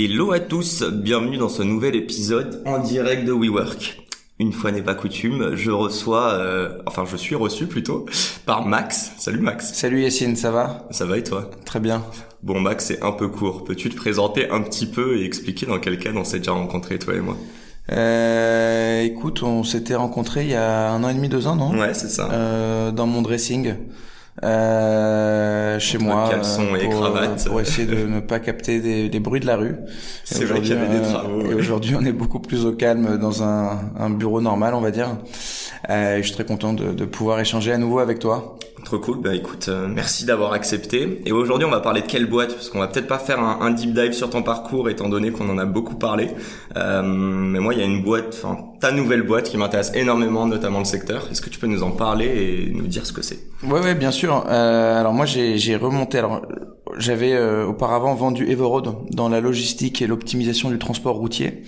Hello à tous, bienvenue dans ce nouvel épisode en direct de WeWork. Une fois n'est pas coutume, je reçois, euh, enfin je suis reçu plutôt, par Max. Salut Max. Salut Yacine, ça va? Ça va et toi? Très bien. Bon Max, c'est un peu court. Peux-tu te présenter un petit peu et expliquer dans quel cas on s'est déjà rencontrés toi et moi? Euh, Écoute, on s'était rencontrés il y a un an et demi, deux ans, non? Ouais, c'est ça. Euh, dans mon dressing. Euh, chez moi caleçon et pour, cravate. pour essayer de ne pas capter des, bruits de la rue. C'est vrai qu'il y avait des travaux. Et ouais. aujourd'hui, on est beaucoup plus au calme dans un, un bureau normal, on va dire. Euh, je suis très content de, de pouvoir échanger à nouveau avec toi. Trop cool. Bah écoute, euh, merci d'avoir accepté. Et aujourd'hui, on va parler de quelle boîte? Parce qu'on va peut-être pas faire un, deep dive sur ton parcours, étant donné qu'on en a beaucoup parlé. Euh, mais moi, il y a une boîte, enfin ta nouvelle boîte qui m'intéresse énormément, notamment le secteur. Est-ce que tu peux nous en parler et nous dire ce que c'est? Ouais, ouais, bien sûr. Euh, alors moi, j'ai j'ai remonté. Alors, j'avais euh, auparavant vendu Everroad dans la logistique et l'optimisation du transport routier,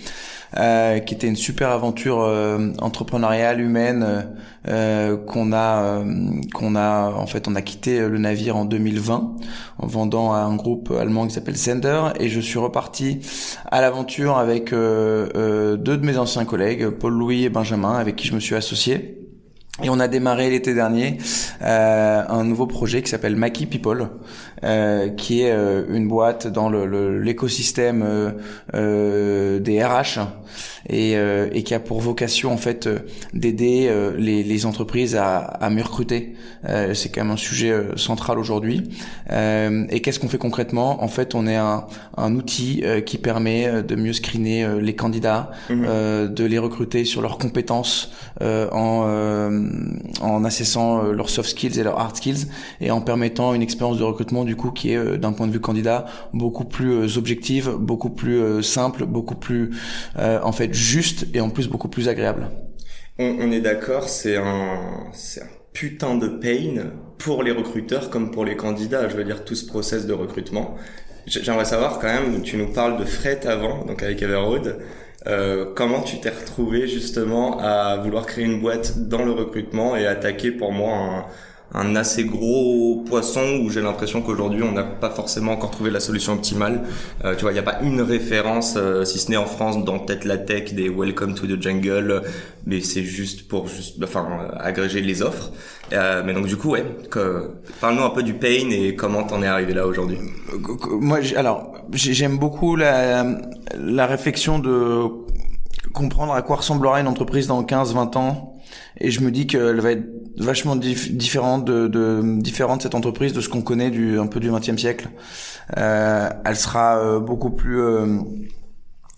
euh, qui était une super aventure euh, entrepreneuriale humaine euh, euh, qu'on a euh, qu'on a en fait on a quitté le navire en 2020 en vendant à un groupe allemand qui s'appelle Sender et je suis reparti à l'aventure avec euh, euh, deux de mes anciens collègues Paul Louis et Benjamin avec qui je me suis associé. Et on a démarré l'été dernier euh, un nouveau projet qui s'appelle Maki People, euh, qui est euh, une boîte dans le- le- l'écosystème euh, euh, des RH et, euh, et qui a pour vocation en fait d'aider euh, les, les entreprises à, à mieux recruter. Euh, C'est quand même un sujet central aujourd'hui. Euh, et qu'est-ce qu'on fait concrètement? En fait, on est un, un outil euh, qui permet de mieux screener euh, les candidats, euh, de les recruter sur leurs compétences euh, en, euh, en assessant euh, leurs soft skills et leurs hard skills et en permettant une expérience de recrutement du coup qui est euh, d'un point de vue candidat beaucoup plus euh, objective, beaucoup plus euh, simple, beaucoup plus euh, en fait juste et en plus beaucoup plus agréable. on, on est d'accord, c'est un, c'est un putain de pain pour les recruteurs comme pour les candidats. Je veux dire tout ce process de recrutement. J'aimerais savoir quand même, tu nous parles de fret avant, donc avec Everroad. Euh, comment tu t'es retrouvé justement à vouloir créer une boîte dans le recrutement et attaquer pour moi un, assez gros poisson où j'ai l'impression qu'aujourd'hui on n'a pas forcément encore trouvé la solution optimale. Euh, tu vois, il n'y a pas une référence, euh, si ce n'est en France, dans peut-être la tech des Welcome to the Jungle, mais c'est juste pour juste, enfin, euh, agréger les offres. Euh, mais donc du coup, ouais, parle-nous un peu du pain et comment t'en es arrivé là aujourd'hui. Moi, alors, j'ai- j'aime beaucoup la, la réflexion de comprendre à quoi ressemblera une entreprise dans 15-20 ans. Et je me dis qu'elle va être vachement dif- différente de, de différente cette entreprise de ce qu'on connaît du un peu du 20e siècle. Euh, elle sera euh, beaucoup plus euh,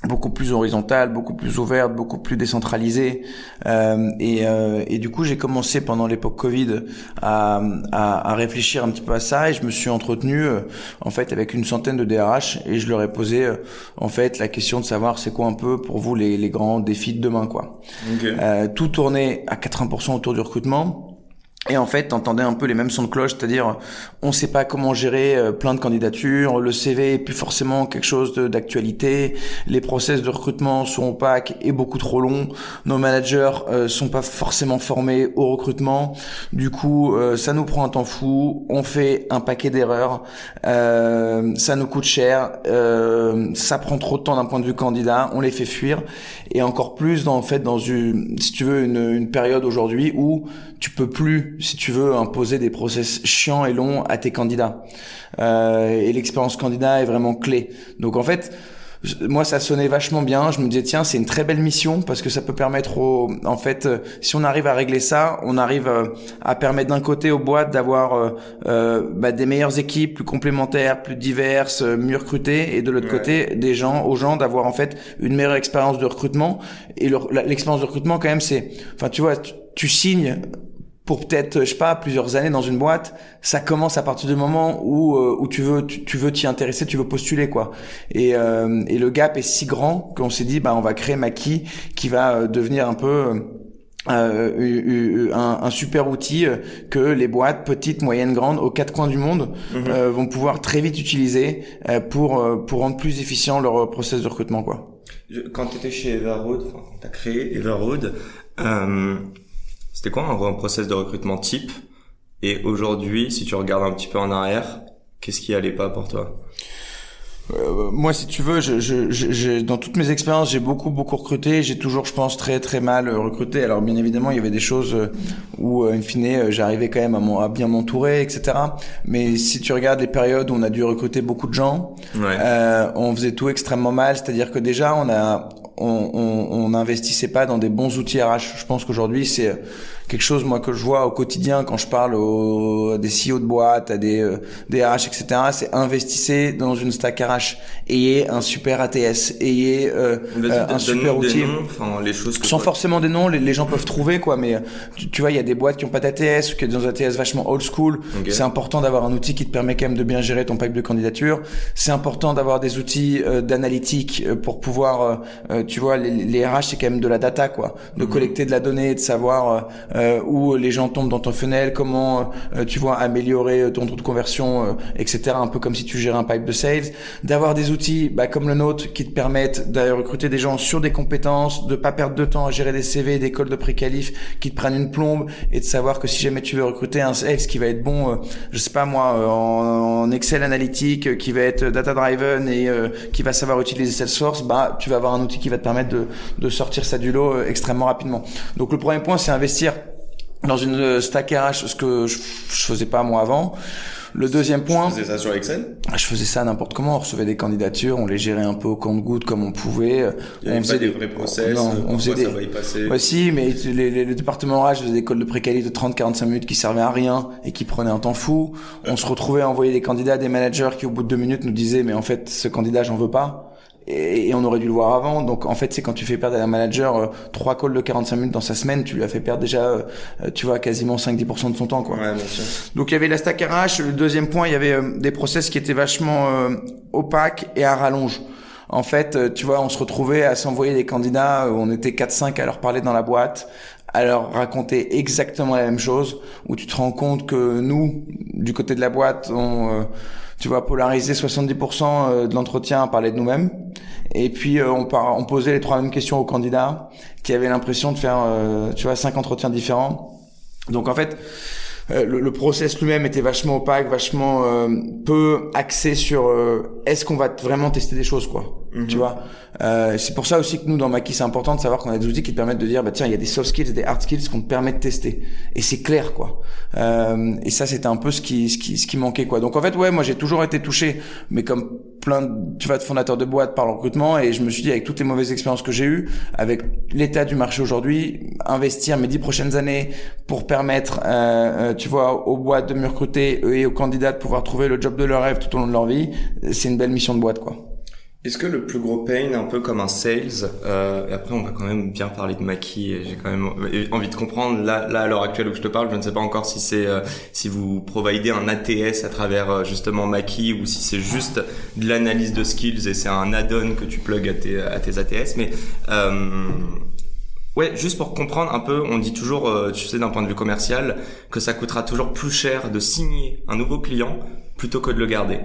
beaucoup plus horizontale, beaucoup plus ouverte, beaucoup plus décentralisée. Euh, et, euh, et du coup, j'ai commencé pendant l'époque Covid à, à, à réfléchir un petit peu à ça et je me suis entretenu euh, en fait avec une centaine de DRH et je leur ai posé euh, en fait la question de savoir c'est quoi un peu pour vous les, les grands défis de demain quoi. Euh, tout tournait à 80% autour du recrutement. Et en fait, t'entendais un peu les mêmes sons de cloche, c'est-à-dire on sait pas comment gérer euh, plein de candidatures, le CV est plus forcément quelque chose d'actualité, les process de recrutement sont opaques et beaucoup trop longs, nos managers euh, sont pas forcément formés au recrutement, du coup euh, ça nous prend un temps fou, on fait un paquet d'erreurs, euh, ça nous coûte cher, ça prend trop de temps d'un point de vue candidat, on les fait fuir, et encore plus dans en fait dans une, si tu veux, une, une période aujourd'hui où tu peux plus, si tu veux, imposer des process chiants et longs à tes candidats. Euh, et l'expérience candidat est vraiment clé. Donc en fait, moi ça sonnait vachement bien. Je me disais tiens c'est une très belle mission parce que ça peut permettre au, en fait, euh, si on arrive à régler ça, on arrive euh, à permettre d'un côté aux boîtes d'avoir euh, euh, bah, des meilleures équipes, plus complémentaires, plus diverses, mieux recrutées, et de l'autre Ouais. côté des gens, aux gens d'avoir en fait une meilleure expérience de recrutement. Et l'expérience de recrutement quand même c'est, enfin tu vois, tu, tu signes pour peut-être je sais pas plusieurs années dans une boîte ça commence à partir du moment où euh, où tu veux tu, veux t'y intéresser tu veux postuler quoi et euh, et le gap est si grand qu'on s'est dit bah on va créer Maki qui va euh, devenir un peu euh, un, un, super outil que les boîtes petites, moyennes, grandes, aux quatre coins du monde mhm. vont pouvoir très vite utiliser pour pour rendre plus efficient leur process de recrutement quoi. Quand tu étais chez Everroad, enfin, quand tu as créé Everroad, euh, c'était quoi un, process de recrutement type? Et aujourd'hui, si tu regardes un petit peu en arrière, qu'est-ce qui allait pas pour toi? Euh, moi, si tu veux, je, je, je, dans toutes mes expériences, j'ai beaucoup, beaucoup recruté. J'ai toujours, je pense, très, très mal recruté. Alors, bien évidemment, il y avait des choses euh, où, in fine, j'arrivais quand même à, à bien m'entourer, etc. Mais si tu regardes les périodes où on a dû recruter beaucoup de gens, euh, on faisait tout extrêmement mal. C'est-à-dire que déjà, on a, on n'investissait pas dans des bons outils RH. Je pense qu'aujourd'hui, c'est quelque chose moi que je vois au quotidien quand je parle aux, à des CEO de boîtes, à des, euh, des RH, etc. C'est investissez dans une stack RH, ayez un super ATS, ayez euh, euh un super outil. enfin, les choses que sans forcément des noms, les, les, gens peuvent trouver quoi. Mais tu, tu vois, il y a des boîtes qui ont pas d'ATS ou qui ont des ATS vachement old school. C'est important d'avoir un outil qui te permet quand même de bien gérer ton pipe de candidature. C'est important d'avoir des outils euh, d'analytique euh, pour pouvoir, tu vois, les, les RH c'est quand même de la data quoi, de mhm. collecter de la donnée, de savoir euh, où les gens tombent dans ton funnel, comment euh, tu vois améliorer ton taux de conversion, euh, etc. Un peu comme si tu gérais un pipe de sales, d'avoir des outils bah, comme le nôtre qui te permettent de recruter des gens sur des compétences, de pas perdre de temps à gérer des CV, des cols de pré-qualif qui te prennent une plombe et de savoir que si jamais tu veux recruter un sales qui va être bon, je sais pas moi, en, Excel analytique, qui va être data driven et qui va savoir utiliser Salesforce, bah tu vas avoir un outil qui va te permettre de sortir ça du lot extrêmement rapidement. Donc le premier point c'est investir dans une euh, stack RH, ce que je, je faisais pas moi avant. Le deuxième point. Tu faisais ça sur Excel? Ah, Je faisais ça n'importe comment. On recevait des candidatures, on les gérait un peu au compte-goutte comme on pouvait. Il y on faisait des vrais process. Non, on faisait des. Ça va y passer? Ouais, si, mais les, les, le département RH faisait des calls de préqualité de 30-45 minutes qui servaient à rien et qui prenaient un temps fou. On se retrouvait à envoyer des candidats des managers qui, au bout de deux minutes, nous disaient mais en fait, ce candidat, j'en veux pas et, on aurait dû le voir avant. Donc en fait, c'est quand tu fais perdre à un manager euh, trois calls de 45 minutes dans sa semaine, tu lui as fait perdre déjà, euh, tu vois, quasiment 5-10% de son temps, quoi. Ouais, bien sûr. Donc il y avait la stack RH. Le deuxième point, il y avait euh, des process qui étaient vachement opaques et à rallonge. En fait, tu vois, on se retrouvait à s'envoyer des candidats, on était 4-5 à leur parler dans la boîte, à leur raconter exactement la même chose, où tu te rends compte que nous, du côté de la boîte, on tu vas polariser 70% euh, de l'entretien à parler de nous-mêmes. Et puis euh, on, on posait les trois mêmes questions aux candidats qui avaient l'impression de faire, euh, tu vois, cinq entretiens différents. Donc en fait, le, le, process lui-même était vachement opaque, vachement peu axé sur est-ce qu'on va vraiment tester des choses, quoi. Mhm. Tu vois. Euh, c'est pour ça aussi que nous dans Maki c'est important de savoir qu'on a des outils qui te permettent de dire bah tiens il y a des soft skills, des hard skills qu'on te permet de tester et c'est clair quoi. Euh, et ça c'était un peu ce qui ce qui ce qui manquait quoi. Donc en fait ouais moi j'ai toujours été touché mais comme plein de, tu vois de fondateurs de boîtes par le recrutement et je me suis dit avec toutes les mauvaises expériences que j'ai eues avec l'état du marché aujourd'hui investir mes dix prochaines années pour permettre euh, euh, tu vois aux boîtes de me recruter et aux candidats de pouvoir trouver le job de leur rêve tout au long de leur vie c'est une belle mission de boîte quoi. Est-ce que le plus gros pain, un peu comme un sales, euh, et après on va quand même bien parler de Maki, j'ai quand même envie de comprendre, là, là à l'heure actuelle où je te parle, je ne sais pas encore si c'est euh, si vous providez un ATS à travers euh, justement Maki ou si c'est juste de l'analyse de skills et c'est un add-on que tu plugs à tes, à tes ATS, mais euh, Ouais, juste pour comprendre un peu, on dit toujours, euh, tu sais, d'un point de vue commercial, que ça coûtera toujours plus cher de signer un nouveau client plutôt que de le garder.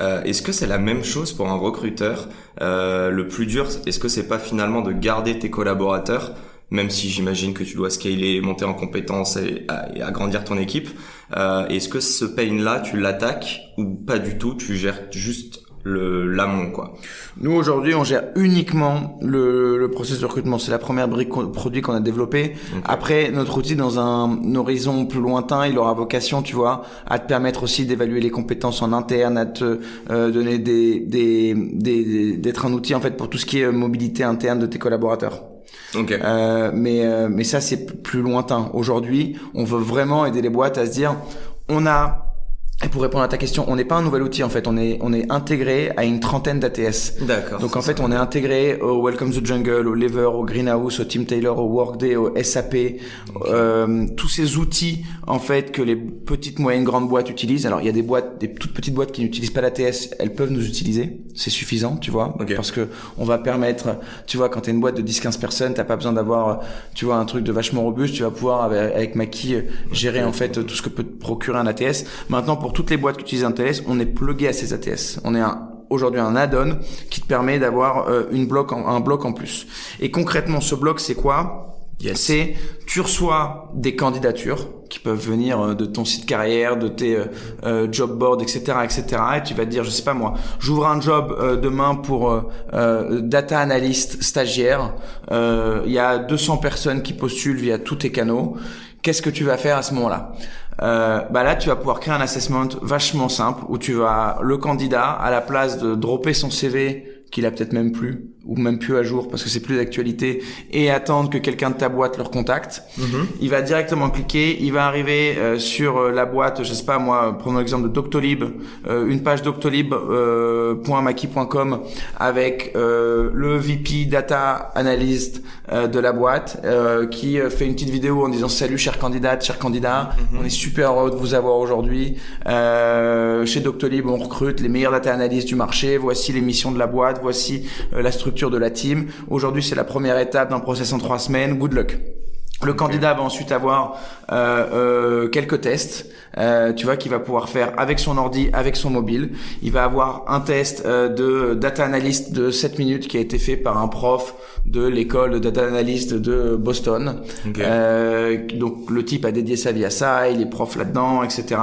Euh, est-ce que c'est la même chose pour un recruteur euh, Le plus dur, est-ce que c'est pas finalement de garder tes collaborateurs, même si j'imagine que tu dois scaler, monter en compétences et, agrandir ton équipe euh, Est-ce que ce pain-là, tu l'attaques ou pas du tout Tu gères juste le l'amont quoi. Nous aujourd'hui on gère uniquement le, le processus de recrutement. C'est la première brique produit qu'on a développé. Après notre outil dans un horizon plus lointain, il aura vocation, tu vois, à te permettre aussi d'évaluer les compétences en interne, à te euh, donner des des d'être un outil en fait pour tout ce qui est mobilité interne de tes collaborateurs. Okay. Euh, mais euh, mais ça c'est plus lointain. Aujourd'hui, on veut vraiment aider les boîtes à se dire on a Et pour répondre à ta question, on n'est pas un nouvel outil en fait, on est on est intégré à une trentaine d'ATS. D'accord. Donc en fait, on est intégré au Welcome to Jungle, au Lever, au Greenhouse, au Team Taylor, au Workday, au SAP, euh, tous ces outils en fait que les petites, moyennes, grandes boîtes utilisent. Alors il y a des boîtes, des toutes petites boîtes qui n'utilisent pas l'ATS, elles peuvent nous utiliser, c'est suffisant, tu vois, Ok. parce que on va permettre, tu vois, quand t'es une boîte de 10-15 personnes, t'as pas besoin d'avoir, tu vois, un truc de vachement robuste, tu vas pouvoir avec, avec Maki gérer en fait tout ce que peut te procurer un ATS. Maintenant, pour toutes les boîtes qui utilisent un ATS, on est plugué à ces ATS. On est un aujourd'hui un add-on qui te permet d'avoir euh, une bloc en- un bloc en plus. Et concrètement, ce bloc, c'est quoi? Yes. C'est tu reçois des candidatures qui peuvent venir euh, de ton site carrière, de tes euh, euh, job boards, etc., etc. Et tu vas te dire, je sais pas moi, j'ouvre un job euh, demain pour euh, euh, data analyst stagiaire. Euh, Il y a 200 personnes qui postulent via tous tes canaux. Qu'est-ce que tu vas faire à ce moment-là? Euh, bah là, tu vas pouvoir créer un assessment vachement simple où tu vas le candidat à la place de dropper son CV qu'il a peut-être même plus ou même plus à jour parce que c'est plus d'actualité et attendre que quelqu'un de ta boîte leur contacte. Il va directement cliquer, il va arriver euh, sur euh, la boîte, je sais pas moi, prenons l'exemple de Doctolib, euh, une page doctolib.maki.com avec le VP data analyst de la boîte qui fait une petite vidéo en disant salut chère candidate, cher candidat, on est super heureux de vous avoir aujourd'hui. Chez Doctolib, on recrute les meilleurs data analysts du marché. Voici les missions de la boîte, voici la structure de la team. Aujourd'hui, c'est la première étape d'un process en trois semaines. Good luck. Le candidat va ensuite avoir euh, euh, quelques tests, euh, tu vois, qu'il va pouvoir faire avec son ordi, avec son mobile. Il va avoir un test euh, de data analyst de 7 minutes qui a été fait par un prof de l'école de data analyst de Boston. Ok. Euh, donc le type a dédié sa vie à ça, il est prof là-dedans, etc.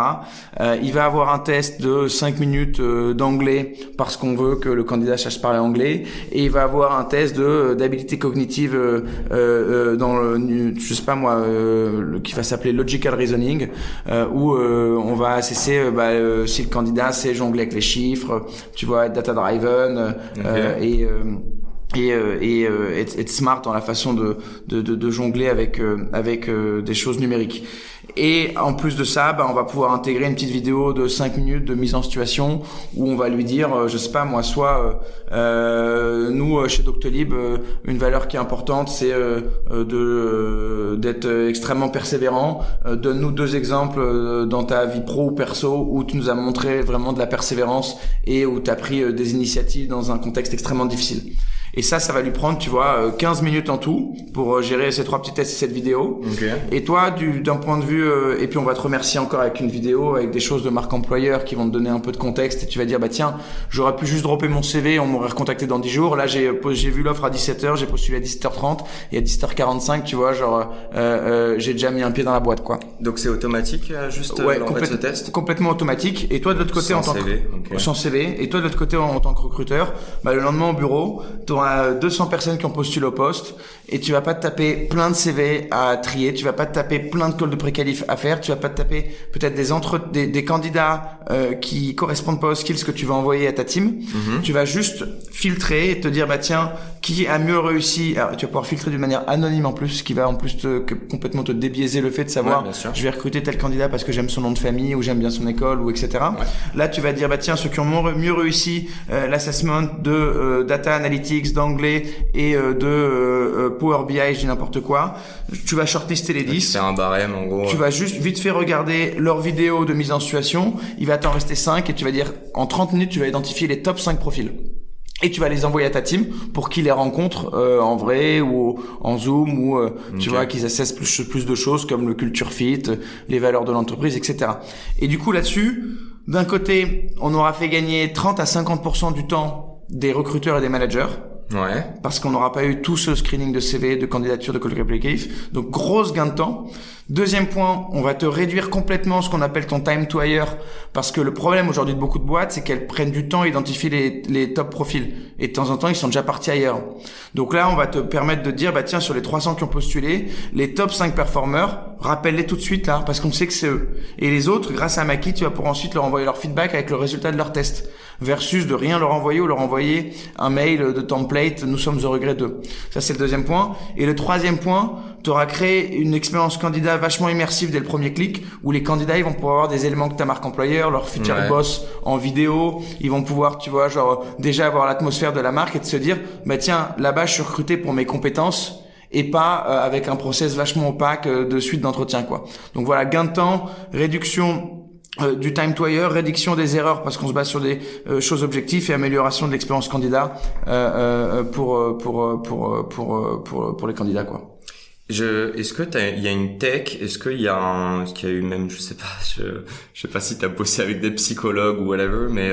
Euh, il va avoir un test de 5 minutes d'anglais parce qu'on veut que le candidat sache parler anglais, et il va avoir un test de d'habilité cognitive euh, euh, euh, dans le, je sais pas moi, euh, le- qui va s'appeler logical reasoning, euh, où euh, on va euh, bah, euh, si le candidat sait jongler avec les chiffres, tu vois, être data driven et euh, et, et euh, être, être smart dans la façon de, de, de, de jongler avec, euh, avec euh, des choses numériques. Et en plus de ça, bah, on va pouvoir intégrer une petite vidéo de 5 minutes de mise en situation où on va lui dire, euh, je sais pas moi, soit euh, euh, nous euh, chez Doctolib, une valeur qui est importante, c'est de d'être extrêmement persévérant. Donne-nous deux exemples dans ta vie pro ou perso où tu nous as montré vraiment de la persévérance et où tu as pris des initiatives dans un contexte extrêmement difficile. Et ça, ça va lui prendre, tu vois, euh, 15 minutes en tout pour euh, gérer ces trois petits tests et cette vidéo. Ok. Et toi, du- d'un point de vue, euh, et puis on va te remercier encore avec une vidéo, avec des choses de marque employeur qui vont te donner un peu de contexte, et tu vas dire, bah tiens, j'aurais pu juste dropper mon CV, on m'aurait recontacté dans 10 jours. Là, j'ai euh, j'ai vu l'offre à 17h, j'ai postulé à 17h30, et à 17h45, tu vois, genre, euh, euh, j'ai déjà mis un pied dans la boîte, quoi. Donc c'est automatique, euh, juste Ouais, euh, complète- ce test? complètement automatique. Et toi, de l'autre côté, Sans en tant que CV, ok. sans CV. Et toi, de l'autre côté, en, en tant que recruteur, bah, le lendemain au bureau, tu auras 200 personnes qui ont postulé au poste et tu vas pas te taper plein de CV à trier, tu vas pas te taper plein de calls de préqualif à faire, tu vas pas te taper peut-être des entre des, des candidats euh, qui correspondent pas aux skills que tu vas envoyer à ta team. Mhm. Tu vas juste filtrer et te dire bah tiens, qui a mieux réussi? Alors, tu vas pouvoir filtrer d'une manière anonyme en plus, ce qui va en plus te, que- complètement te débiaiser le fait de savoir Ouais, je vais recruter tel candidat parce que j'aime son nom de famille ou j'aime bien son école ou etc. Là, tu vas dire bah tiens ceux qui ont mieux réussi euh, l'assessment de euh, data analytics, d'anglais et euh, de euh, euh, Power BI, je dis n'importe quoi. Tu vas shortlister les 10. C'est un barème en gros. Tu vas juste vite fait regarder leur vidéo de mise en situation. Il va t'en rester 5 et tu vas dire en 30 minutes tu vas identifier les top 5 profils. Et tu vas les envoyer à ta team pour qu'ils les rencontrent euh, en vrai ou en Zoom ou euh, tu vois qu'ils assessent plus, plus de choses comme le culture fit, euh, les valeurs de l'entreprise, etc. Et du coup là-dessus, d'un côté, on aura fait gagner 30 à 50% du temps des recruteurs et des managers Ouais. parce qu'on n'aura pas eu tout ce screening de CV, de candidature, de call applicatif. Donc grosse gain de temps. Deuxième point, on va te réduire complètement ce qu'on appelle ton time to hire parce que le problème aujourd'hui de beaucoup de boîtes, c'est qu'elles prennent du temps à identifier les, les top profils et de temps en temps ils sont déjà partis ailleurs. Donc là, on va te permettre de dire bah tiens sur les 300 qui ont postulé, les top 5 performers, rappelle-les tout de suite là parce qu'on sait que c'est eux. Et les autres, grâce à Maki, tu vas pouvoir ensuite leur envoyer leur feedback avec le résultat de leur test versus de rien leur envoyer ou leur envoyer un mail de template nous sommes au regret d'eux. Ça c'est le deuxième point. Et le troisième point, tu auras créé une expérience candidat vachement immersive dès le premier clic, où les candidats ils vont pouvoir avoir des éléments de ta marque employeur, leur futur boss en vidéo, ils vont pouvoir, tu vois, genre déjà avoir l'atmosphère de la marque et de se dire, bah tiens, là-bas je suis recruté pour mes compétences et pas euh, avec un process vachement opaque euh, de suite d'entretien quoi. Donc voilà, gain de temps, réduction euh, du time to hire, réduction des erreurs parce qu'on se base sur des choses objectives et amélioration de l'expérience candidat pour, pour, pour, pour, pour, pour, les candidats quoi. Est-ce que il y a une tech, est-ce qu'il y a est-ce qu'il y a eu même, je sais pas, je, je sais pas si t'as bossé avec des psychologues ou whatever, mais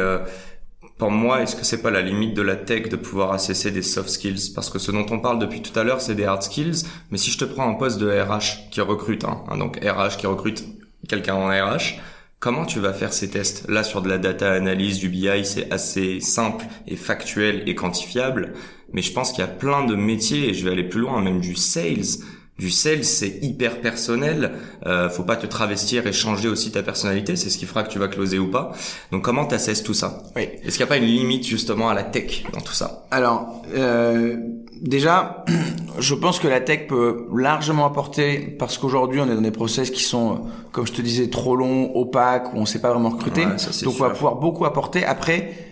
pour moi, est-ce que c'est pas la limite de la tech de pouvoir assesser des soft skills? Parce que ce dont on parle depuis tout à l'heure, c'est des hard skills. Mais si je te prends un poste de RH qui recrute, hein, hein donc RH qui recrute quelqu'un en RH, comment tu vas faire ces tests? Là, sur de la data analyse, du BI, c'est assez simple et factuel et quantifiable. Mais je pense qu'il y a plein de métiers, et je vais aller plus loin, même du sales, du sales, c'est hyper personnel. Euh, faut pas te travestir et changer aussi ta personnalité. C'est ce qui fera que tu vas closer ou pas. Donc comment t'assesses tout ça? Oui. Est-ce qu'il n'y a pas une limite justement à la tech dans tout ça? Alors euh, déjà, je pense que la tech peut largement apporter parce qu'aujourd'hui on est dans des process qui sont, comme je te disais, trop longs, opaques, où on sait pas vraiment recruter. Donc on va pouvoir beaucoup apporter. Après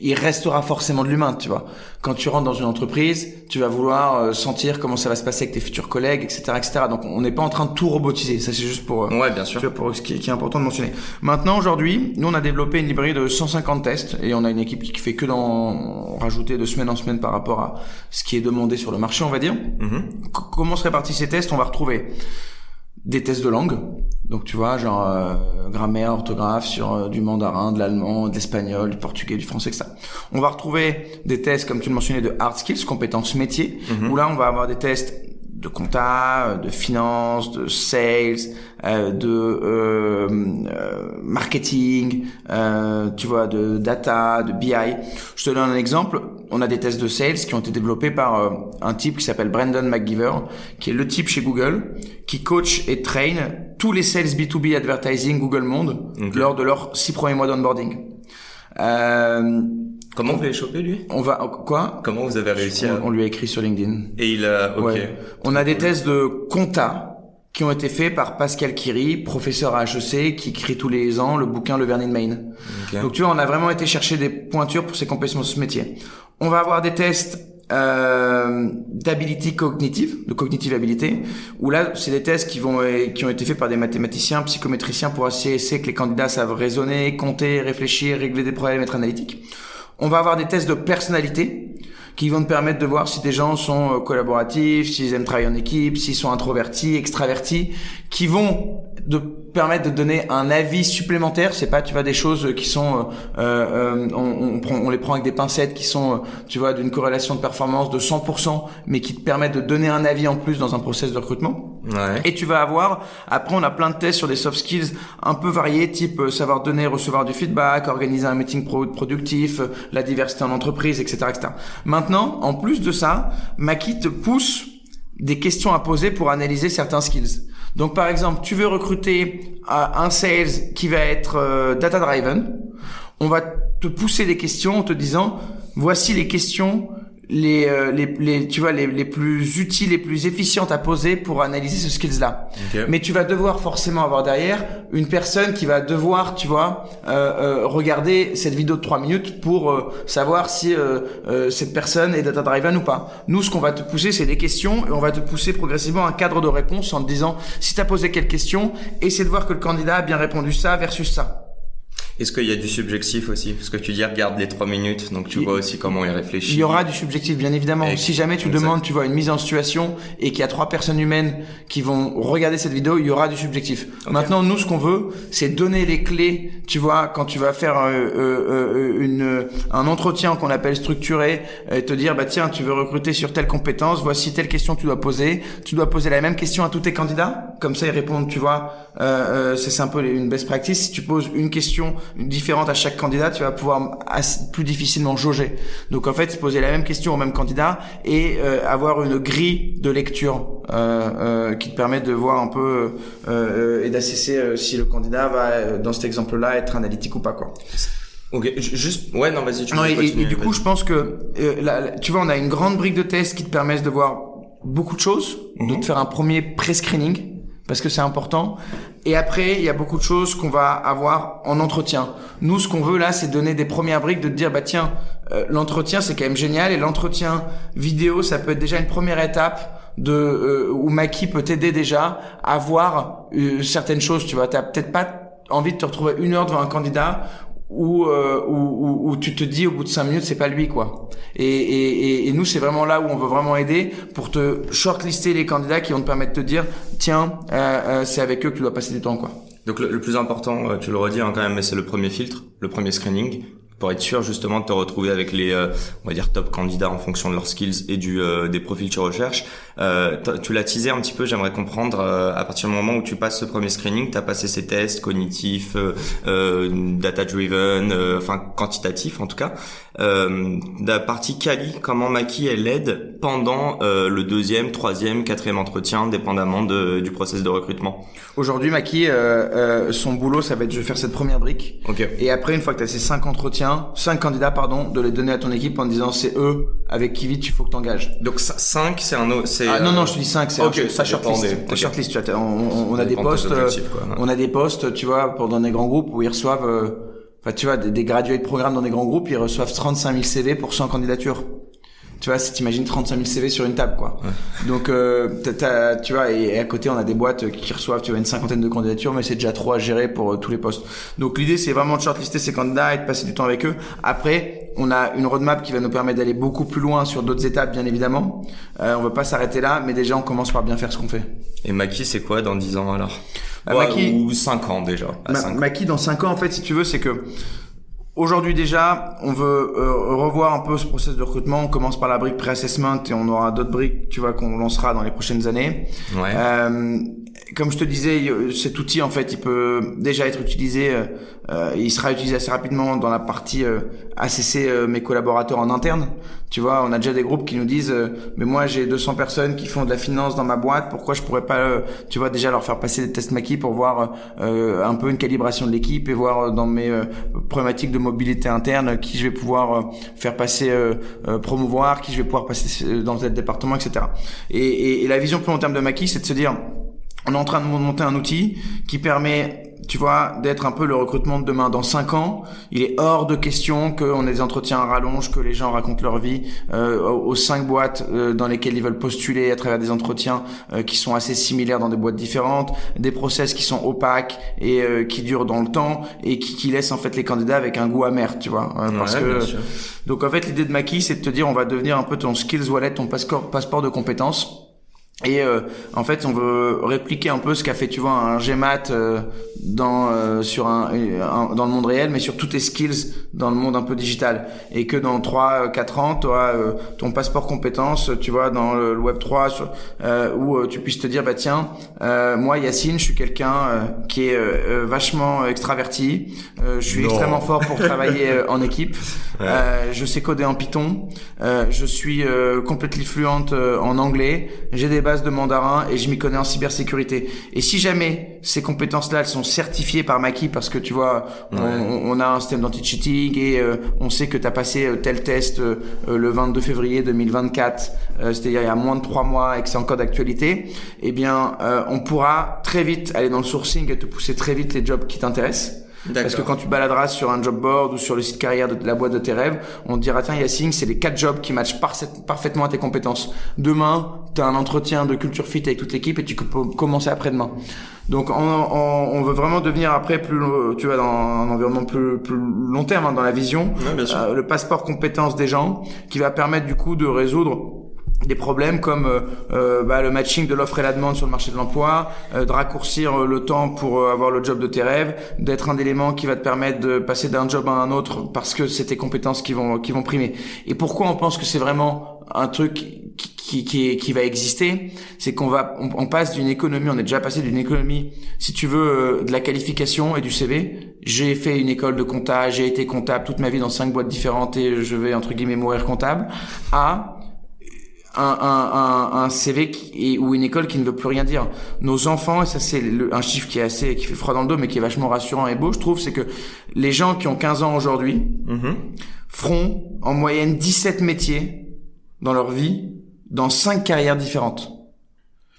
il restera forcément de l'humain, tu vois. Quand tu rentres dans une entreprise, tu vas vouloir euh, sentir comment ça va se passer avec tes futurs collègues, etc., etc. Donc, on n'est pas en train de tout robotiser. Ça, c'est juste pour, euh, ouais, bien sûr. pour ce qui, est important de mentionner. Maintenant, aujourd'hui, nous, on a développé une librairie de 150 tests et on a une équipe qui fait que d'en rajouter de semaine en semaine par rapport à ce qui est demandé sur le marché, on va dire. Mm-hmm. Comment se répartissent ces tests? On va retrouver des tests de langue. Donc tu vois, genre euh, grammaire, orthographe sur euh, du mandarin, de l'allemand, de l'espagnol, du portugais, du français, etc. On va retrouver des tests, comme tu le mentionnais, de hard skills, compétences métiers, mhm. où là on va avoir des tests de compta, de finance, de sales, euh, de euh, marketing, euh, tu vois, de data, de BI. Je te donne un exemple. On a des tests de sales qui ont été développés par euh, un type qui s'appelle Brandon McGiver, qui est le type chez Google, qui coach et train tous les sales B2B advertising Google Monde lors de leurs six premiers mois d'onboarding. Euh, Comment vous l'avez chopé lui? On va quoi? Comment vous avez réussi à On lui a écrit sur LinkedIn. Et il a OK. On a des tests de compta qui ont été faits par Pascal Kiri, professeur à HEC, qui écrit tous les ans le bouquin Le Vernis de Main. Donc tu vois, on a vraiment été chercher des pointures pour ses compétences métier. On va avoir des tests euh, d'habilité cognitive, de cognitive habilité, où là, c'est des tests qui vont qui ont été faits par des mathématiciens, psychométriciens pour essayer que les candidats savent raisonner, compter, réfléchir, régler des problèmes, être analytiques. On va avoir des tests de personnalité qui vont te permettre de voir si des gens sont euh, collaboratifs, s'ils aiment travailler en équipe, s'ils sont introvertis, extravertis, qui vont de permettre de donner un avis supplémentaire. C'est pas, tu vois, des choses qui sont, euh, euh, on, on, prend, on les prend avec des pincettes qui sont, tu vois, d'une corrélation de performance de 100%, mais qui te permettent de donner un avis en plus dans un process de recrutement. Ouais. Et tu vas avoir, après, on a plein de tests sur des soft skills un peu variés, type savoir donner, recevoir du feedback, organiser un meeting productif, la diversité en entreprise, etc., etc. Maintenant, en plus de ça, Maki te pousse des questions à poser pour analyser certains skills. Donc par exemple, tu veux recruter euh, un sales qui va être euh, data driven, on va te pousser des questions en te disant voici les questions les, euh, les, les, tu vois les, les plus utiles les plus efficientes à poser pour analyser ce skills là mais tu vas devoir forcément avoir derrière une personne qui va devoir tu vois euh, euh, regarder cette vidéo de 3 minutes pour euh, savoir si euh, cette personne est data driven ou pas. Nous ce qu'on va te pousser c'est des questions et on va te pousser progressivement un cadre de réponse en te disant si tu as posé quelle question essaie de voir que le candidat a bien répondu ça versus ça est-ce qu'il y a du subjectif aussi? Parce que tu dis regarde les trois minutes, donc tu vois aussi comment il réfléchit. Il y aura du subjectif, bien évidemment. si jamais tu demandes, tu vois, une mise en situation et qu'il y a trois personnes humaines qui vont regarder cette vidéo, il y aura du subjectif. Maintenant, nous, ce qu'on veut, c'est donner les clés, tu vois, quand tu vas faire euh, euh, euh une, un entretien qu'on appelle structuré, et te dire, bah tiens, tu veux recruter sur telle compétence, voici telle question que tu dois poser. Tu dois poser la même question à tous tes candidats, comme ça ils répondent, tu vois. Euh, euh c'est un peu une best practice. Si tu poses une question différente à chaque candidat, tu vas pouvoir plus difficilement jauger. Donc en fait, poser la même question au même candidat et euh, avoir une grille de lecture euh, euh, qui te permet de voir un peu et d'assesser si le candidat va, dans cet exemple-là, être analytique ou pas quoi. Ok, juste, ouais, non, vas-y, tu non, et, et, du coup, je pense que, tu vois, on a une grande brique de test qui te permet de voir beaucoup de choses, de Mhm. te faire un premier pré-screening parce que c'est important. Et après, il y a beaucoup de choses qu'on va avoir en entretien. Nous, ce qu'on veut là, c'est donner des premières briques, de te dire, bah tiens, euh, l'entretien, c'est quand même génial, et l'entretien vidéo, ça peut être déjà une première étape de euh, où Maki peut t'aider déjà à voir euh, certaines choses. Tu vois, t'as peut-être pas envie de te retrouver une heure devant un candidat où, euh, où, tu te dis au bout de cinq minutes c'est pas lui quoi. Et, et, et, et nous c'est vraiment là où on veut vraiment aider pour te shortlister les candidats qui vont te permettre de te dire tiens euh, euh, c'est avec eux que tu dois passer du temps quoi. Donc le, le plus important, euh, tu le redis hein, quand même, mais c'est le premier filtre, le premier screening, pour être sûr justement de te retrouver avec les, euh, on va dire, top candidats en fonction de leurs skills et du euh, des profils que tu recherches. Euh, tu l'as teasé un petit peu, j'aimerais comprendre, euh, à partir du moment où tu passes ce premier screening, tu as passé ces tests cognitifs, euh, euh, data-driven, euh, enfin quantitatifs en tout cas. Euh, la partie quali, comment Maki elle aide pendant euh, le deuxième, troisième, quatrième entretien, dépendamment de, du process de recrutement? Aujourd'hui Maki euh, euh, son boulot ça va être de faire cette première brique Ok. et après une fois que tu as ces cinq entretiens, cinq candidats pardon, de les donner à ton équipe en disant c'est eux avec qui vite il faut que t'engages. Donc 5, c'est un autre. c'est, Ah non euh, non je te dis 5 c'est ok, un, ça shortlist. des- Pas ok. shortlist tu vois, t'as- on, a des postes euh, on a des postes tu vois pour dans des grands groupes où ils reçoivent euh, enfin tu vois des, des gradués de programme dans des grands groupes ils reçoivent 35 000 CV pour 100 candidatures tu vois si t'imagines 35 000 CV sur une table quoi. Donc euh, t'as- t'as- tu vois et à côté on a des boîtes qui reçoivent tu vois une cinquantaine de candidatures mais c'est déjà trop à gérer pour euh, tous les postes. Donc l'idée c'est vraiment de shortlister ces candidats et de passer du temps avec eux. Après on a une roadmap qui va nous permettre d'aller beaucoup plus loin sur d'autres étapes bien évidemment. Euh, on va pas s'arrêter là mais déjà on commence par bien faire ce qu'on fait. Et Maki, c'est quoi dans 10 ans alors? Ah, Ouais, Maki- Ou 5 ans déjà. à Ma- cinq ans. Maki dans 5 ans en fait si tu veux c'est que aujourd'hui déjà on veut euh, revoir un peu ce process de recrutement on commence par la brique pré-assessment et on aura d'autres briques tu vois qu'on lancera dans les prochaines années Ouais. euh, comme je te disais, il- cet outil en fait, il peut déjà être utilisé. euh, euh, il sera utilisé assez rapidement dans la partie euh, ACC euh, mes collaborateurs en interne. Tu vois, on a déjà des groupes qui nous disent, euh, mais moi j'ai 200 personnes qui font de la finance dans ma boîte. Pourquoi je pourrais pas, euh, tu vois, déjà leur faire passer des tests Maki pour voir euh, un peu une calibration de l'équipe et voir euh, dans mes euh, problématiques de mobilité interne euh, qui je vais pouvoir euh, faire passer, euh, euh, promouvoir, qui je vais pouvoir passer euh, dans tel département, etc. Et, et, et la vision plus long terme de Maki, c'est de se dire on est en train de monter un outil qui permet, tu vois, d'être un peu le recrutement de demain. Dans cinq ans, il est hors de question qu'on ait des entretiens à rallonge, que les gens racontent leur vie euh, aux cinq boîtes euh, dans lesquelles ils veulent postuler à travers des entretiens euh, qui sont assez similaires dans des boîtes différentes, des process qui sont opaques et euh, qui durent dans le temps et qui, qui laissent en fait les candidats avec un goût amer, tu vois, euh, parce Ouais, que donc en fait l'idée de Maki c'est de te dire on va devenir un peu ton skills wallet, ton passeport, passeport de compétences. Et euh, en fait, on veut répliquer un peu ce qu'a fait, tu vois, un GMAT euh, dans euh, sur un, un- dans le monde réel, mais sur tous tes skills dans le monde un peu digital. Et que dans 3 4 ans, tu auras ton passeport compétences, tu vois, dans le, le web 3 sur, euh, où euh, tu puisses te dire bah tiens, euh, moi Yacine, je suis quelqu'un euh, qui est euh, euh, vachement extraverti, euh, je suis Non. extrêmement fort pour travailler euh, en équipe. Ouais. Euh, je sais coder en Python. Euh, je suis euh, complètement fluente euh, en anglais. J'ai des bases de mandarin et je m'y connais en cybersécurité. Et si jamais ces compétences-là, elles sont certifiées par Maki parce que tu vois, on, Ouais. on- on a un système d'anti-cheating et euh, on sait que tu as passé euh, tel test euh, le 22 février 2024, euh, c'est-à-dire il y a moins de trois mois et que c'est encore d'actualité, eh bien, on pourra très vite aller dans le sourcing et te pousser très vite les jobs qui t'intéressent. Parce que quand tu baladeras sur un job board ou sur le site carrière de la boîte de tes rêves, on te dira tiens Yacine, c'est les quatre jobs qui matchent parfait- parfaitement à tes compétences. Demain, tu as un entretien de culture fit avec toute l'équipe et tu peux commencer après-demain. Donc on, on, on veut vraiment devenir après plus tu vois dans un environnement plus plus long terme hein, dans la vision Ouais, bien sûr. euh, le passeport compétences des gens qui va permettre du coup de résoudre des problèmes comme euh, euh, bah, le matching de l'offre et la demande sur le marché de l'emploi, euh, de raccourcir euh, le temps pour euh, avoir le job de tes rêves, d'être un élément qui va te permettre de passer d'un job à un autre parce que c'est tes compétences qui vont qui vont primer. Et pourquoi on pense que c'est vraiment un truc qui qui, qui, va exister, c'est qu'on va on, passe d'une économie, on est déjà passé d'une économie, si tu veux, de la qualification et du CV. J'ai fait une école de compta, j'ai été comptable toute ma vie dans cinq boîtes différentes et je vais entre guillemets mourir comptable. À un, un, un, CV qui, ou une école qui ne veut plus rien dire. Nos enfants, et ça c'est le- un chiffre qui est assez, qui fait froid dans le dos, mais qui est vachement rassurant et beau, je trouve, c'est que les gens qui ont 15 ans aujourd'hui Mhm. feront en moyenne 17 métiers dans leur vie dans cinq carrières différentes.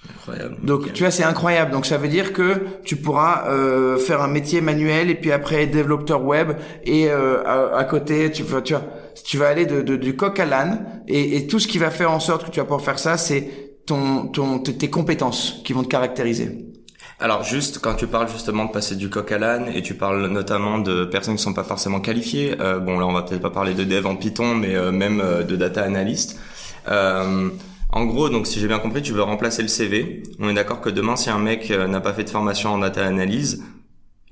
Incroyable. Donc tu vois c'est incroyable. Donc ça veut dire que tu pourras euh, faire un métier manuel et puis après développeur web et euh, à, à, côté tu vas tu vois tu vas aller de, de, du coq à l'âne et, et, tout ce qui va faire en sorte que tu vas pouvoir faire ça c'est ton ton tes compétences qui vont te caractériser. Alors juste quand tu parles justement de passer du coq à l'âne et tu parles notamment de personnes qui sont pas forcément qualifiées, euh, bon là on va peut-être pas parler de dev en Python mais euh, même euh, de data analyst. Euh, en gros, donc si j'ai bien compris, tu veux remplacer le CV. On est d'accord que demain, si un mec euh, n'a pas fait de formation en data analyse,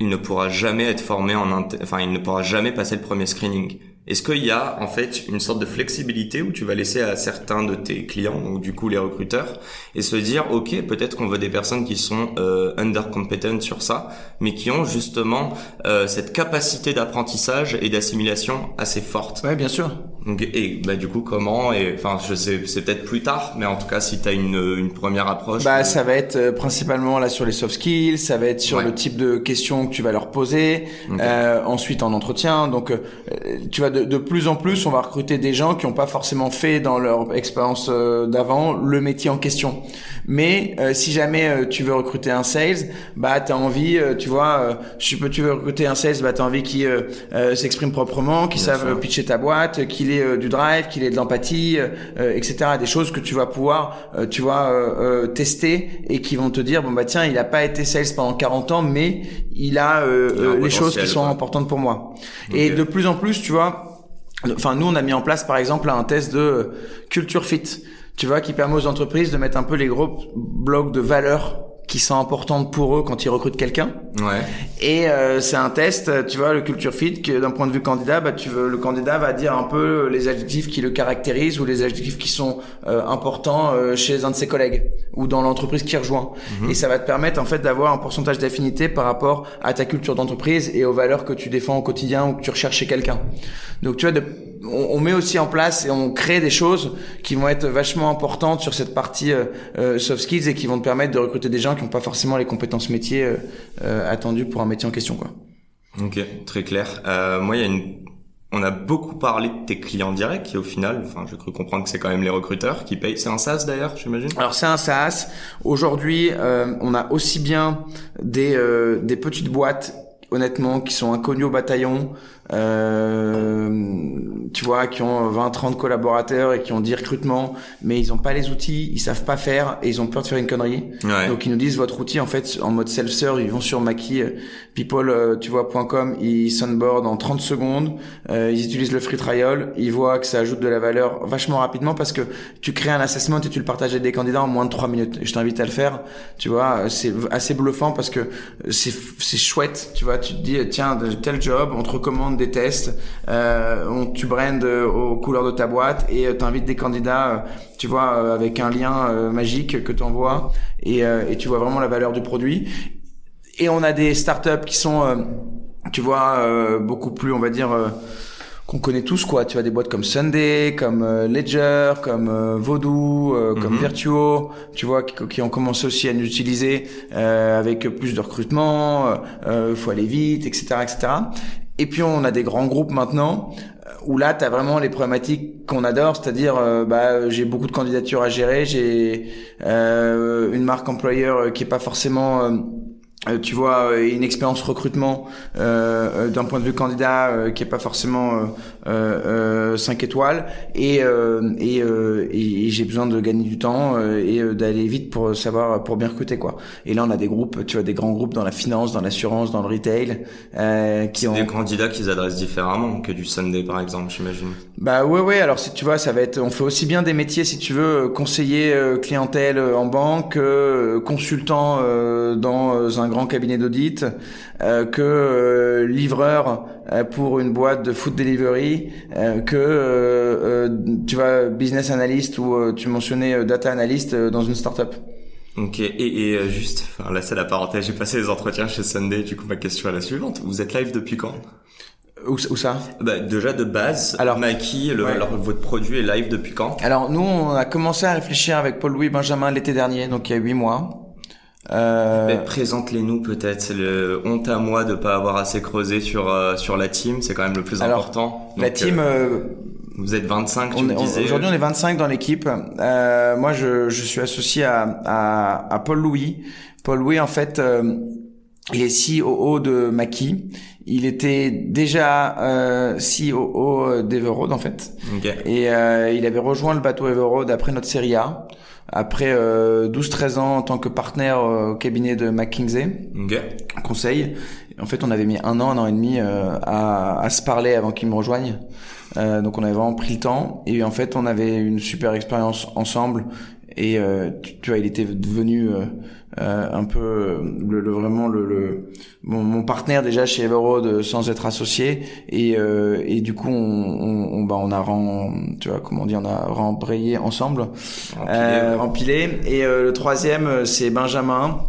il ne pourra jamais être formé en, enfin, il ne pourra jamais passer le premier screening. Est-ce qu'il y a en fait une sorte de flexibilité où tu vas laisser à certains de tes clients, donc du coup les recruteurs, et se dire ok peut-être qu'on veut des personnes qui sont euh, under competent sur ça, mais qui ont justement euh, cette capacité d'apprentissage et d'assimilation assez forte. Ouais bien sûr. Donc, et bah du coup comment et enfin je sais c'est peut-être plus tard, mais en tout cas si tu as une, une première approche. Bah ça va être euh, principalement là sur les soft skills, ça va être sur le type de questions que tu vas leur poser, euh, ensuite en entretien. Donc euh, tu vas de, de, plus en plus, on va recruter des gens qui n'ont pas forcément fait dans leur expérience euh, d'avant le métier en question. Mais euh, si jamais euh, tu veux recruter un sales, bah t'as envie, tu vois, peux, tu veux recruter un sales, bah t'as envie qu'il s'exprime proprement, qu'il savent pitcher ta boîte, qu'il ait du drive, qu'il ait de l'empathie, etc. Des choses que tu vas pouvoir, tu vois, tester et qui vont te dire bon bah tiens, il a pas été sales pendant 40 ans, mais il a, les choses qui sont importantes pour moi. Et de plus en plus, tu vois Enfin, nous, on a mis en place, par exemple, un test de culture fit, tu vois, qui permet aux entreprises de mettre un peu les gros blocs de valeurs qui sont importantes pour eux quand ils recrutent quelqu'un. Ouais. Et euh, c'est un test, tu vois, le culture fit, que d'un point de vue candidat, bah, tu veux, le candidat va dire un peu les adjectifs qui le caractérisent ou les adjectifs qui sont euh, importants euh, chez un de ses collègues ou dans l'entreprise qui rejoint. Mhm. Et ça va te permettre en fait d'avoir un pourcentage d'affinité par rapport à ta culture d'entreprise et aux valeurs que tu défends au quotidien ou que tu recherches chez quelqu'un. Donc tu vois, de, on, on, met aussi en place et on crée des choses qui vont être vachement importantes sur cette partie soft skills et qui vont te permettre de recruter des gens qui n'ont pas forcément les compétences métiers euh, euh, attendues pour un métier en question, quoi. Ok, très clair. Euh, moi, il y a une on a beaucoup parlé de tes clients directs qui au final, enfin, je cru comprendre que c'est quand même les recruteurs qui payent. C'est un SaaS d'ailleurs, j'imagine? Alors c'est un SaaS. Aujourd'hui, euh, on a aussi bien des euh, des petites boîtes, honnêtement, qui sont inconnues au bataillon, euh, tu vois, qui ont 20, 30 collaborateurs et qui ont dit recrutement, mais ils ont pas les outils, ils savent pas faire et ils ont peur de faire une connerie. Donc ils nous disent votre outil en fait en mode self-serve, ils vont sur Maki euh, people euh, tu vois.com, ils sunboard en 30 secondes, euh, ils utilisent le free trial, ils voient que ça ajoute de la valeur vachement rapidement parce que tu crées un assessment et tu le partages avec des candidats en moins de 3 minutes. Et je t'invite à le faire. Tu vois, c'est assez bluffant parce que c'est c'est chouette, tu vois, tu te dis tiens, tel job, on te recommande des tests, euh, on, tu brandes aux couleurs de ta boîte et euh, t'invites des candidats, euh, tu vois, euh, avec un lien magique que tu envoies et, et tu vois vraiment la valeur du produit. Et on a des startups qui sont, tu vois, beaucoup plus, on va dire qu'on connaît tous quoi tu vois des boîtes comme Sunday comme Ledger comme euh, Voodoo comme mhm. Virtuo tu vois qui, qui, ont commencé aussi à nous utiliser avec plus de recrutement euh, faut aller vite etc etc et puis on a des grands groupes maintenant euh, où là tu as vraiment les problématiques qu'on adore, c'est-à-dire euh, bah j'ai beaucoup de candidatures à gérer, j'ai euh, une marque employeur qui est pas forcément euh, tu vois euh, une expérience recrutement euh, d'un point de vue candidat qui est pas forcément euh, 5 étoiles. Et et, et, j'ai besoin de gagner du temps et d'aller vite pour savoir pour bien recruter quoi. Et là on a des groupes tu vois des grands groupes dans la finance dans l'assurance dans le retail qui ont des candidats qu'ils adressent différemment que du Sunday par exemple j'imagine. Bah ouais ouais alors si tu vois ça va être on fait aussi bien des métiers si tu veux conseiller clientèle en banque consultant dans un grand cabinet d'audit euh, que euh, livreur euh, pour une boîte de food delivery, que tu vois business analyst ou tu mentionnais data analyst dans une startup. Ok, et, et juste, enfin, là c'est la parenthèse, j'ai passé les entretiens chez Sunday, du coup ma question est la suivante, vous êtes live depuis quand? Où, où, ça? Bah, Déjà de base, alors Mikey, le, alors, votre produit est live depuis quand? Alors nous, on a commencé à réfléchir avec Paul-Louis Benjamin l'été dernier, donc il y a huit mois. Euh... Présente-les-nous peut-être. C'est le honte à moi de pas avoir assez creusé sur euh, sur la team. C'est quand même le plus important. la team, euh, euh, Vous êtes 25, tu on me disais. Aujourd'hui, on est 25 dans l'équipe. Euh, moi, je, je suis associé à, à, à Paul Louis. Paul Louis, en fait, euh, il est COO de Maki. Il était déjà euh, COO d'Everroad, en fait. Ok. Et euh, il avait rejoint le bateau Everroad après notre série A, après euh, 12-13 ans en tant que partenaire euh, au cabinet de McKinsey, Ok. conseil. En fait, on avait mis un an, un an et demi euh, à, à se parler avant qu'il me rejoigne. Euh, donc on avait vraiment pris le temps. Et en fait, on avait une super expérience ensemble. Et euh, tu, tu vois, il était devenu euh, un peu euh, le, le- vraiment le, le mon, mon partenaire déjà chez Everroad euh, sans être associé. Et, euh, et du coup, on, on, on- bah, on a ren- tu vois comment dire, on a rembrayé ensemble, Empilé, euh, empilé. Et euh, le troisième, c'est Benjamin.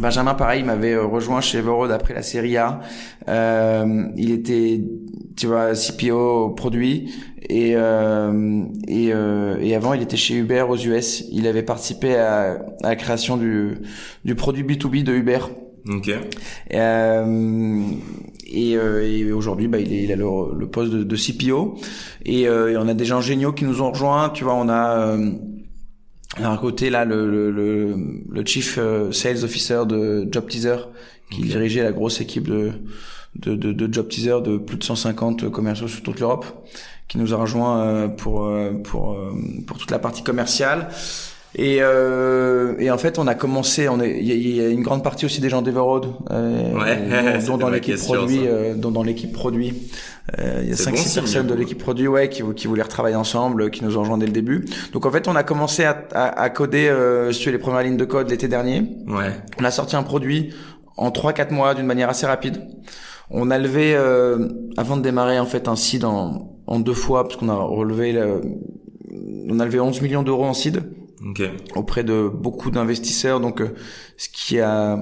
Benjamin, pareil, il m'avait rejoint chez Everroad après la série A. Euh, il était, tu vois, CPO produit et et, euh, et avant il était chez Uber aux US. Il avait participé à, à la création du du produit B2B de Uber. Ok. Euh, et, euh, et aujourd'hui, bah, il, est, il a le, le poste de, de CPO. Et, euh, et on a des gens géniaux qui nous ont rejoints. Tu vois, on a euh, d'un côté là le, le, le, le chief euh, sales officer de Job Teaser qui dirigeait la grosse équipe de, de, de, de Job Teaser de plus de 150 commerciaux sur toute l'Europe, qui nous a rejoint euh, pour euh, pour euh, pour toute la partie commerciale. Et, euh, et en fait, on a commencé. On est, il y, y a une grande partie aussi des gens d'Everroad, euh, Ouais, dont- dans l'équipe produit, euh, dont dans l'équipe produit. Euh, il y a 5 bon six personnes de l'équipe produit, ouais, qui, vou- qui voulaient retravailler ensemble, qui nous ont rejoints dès le début. Donc en fait, on a commencé à, à, à coder euh, sur les premières lignes de code l'été dernier. Ouais. On a sorti un produit en 3-4 mois d'une manière assez rapide. On a levé, euh, avant de démarrer en fait un en, en deux fois, parce qu'on a relevé, le- on a levé 11 millions d'euros en seed Ok. auprès de beaucoup d'investisseurs. Donc, euh, ce qui a,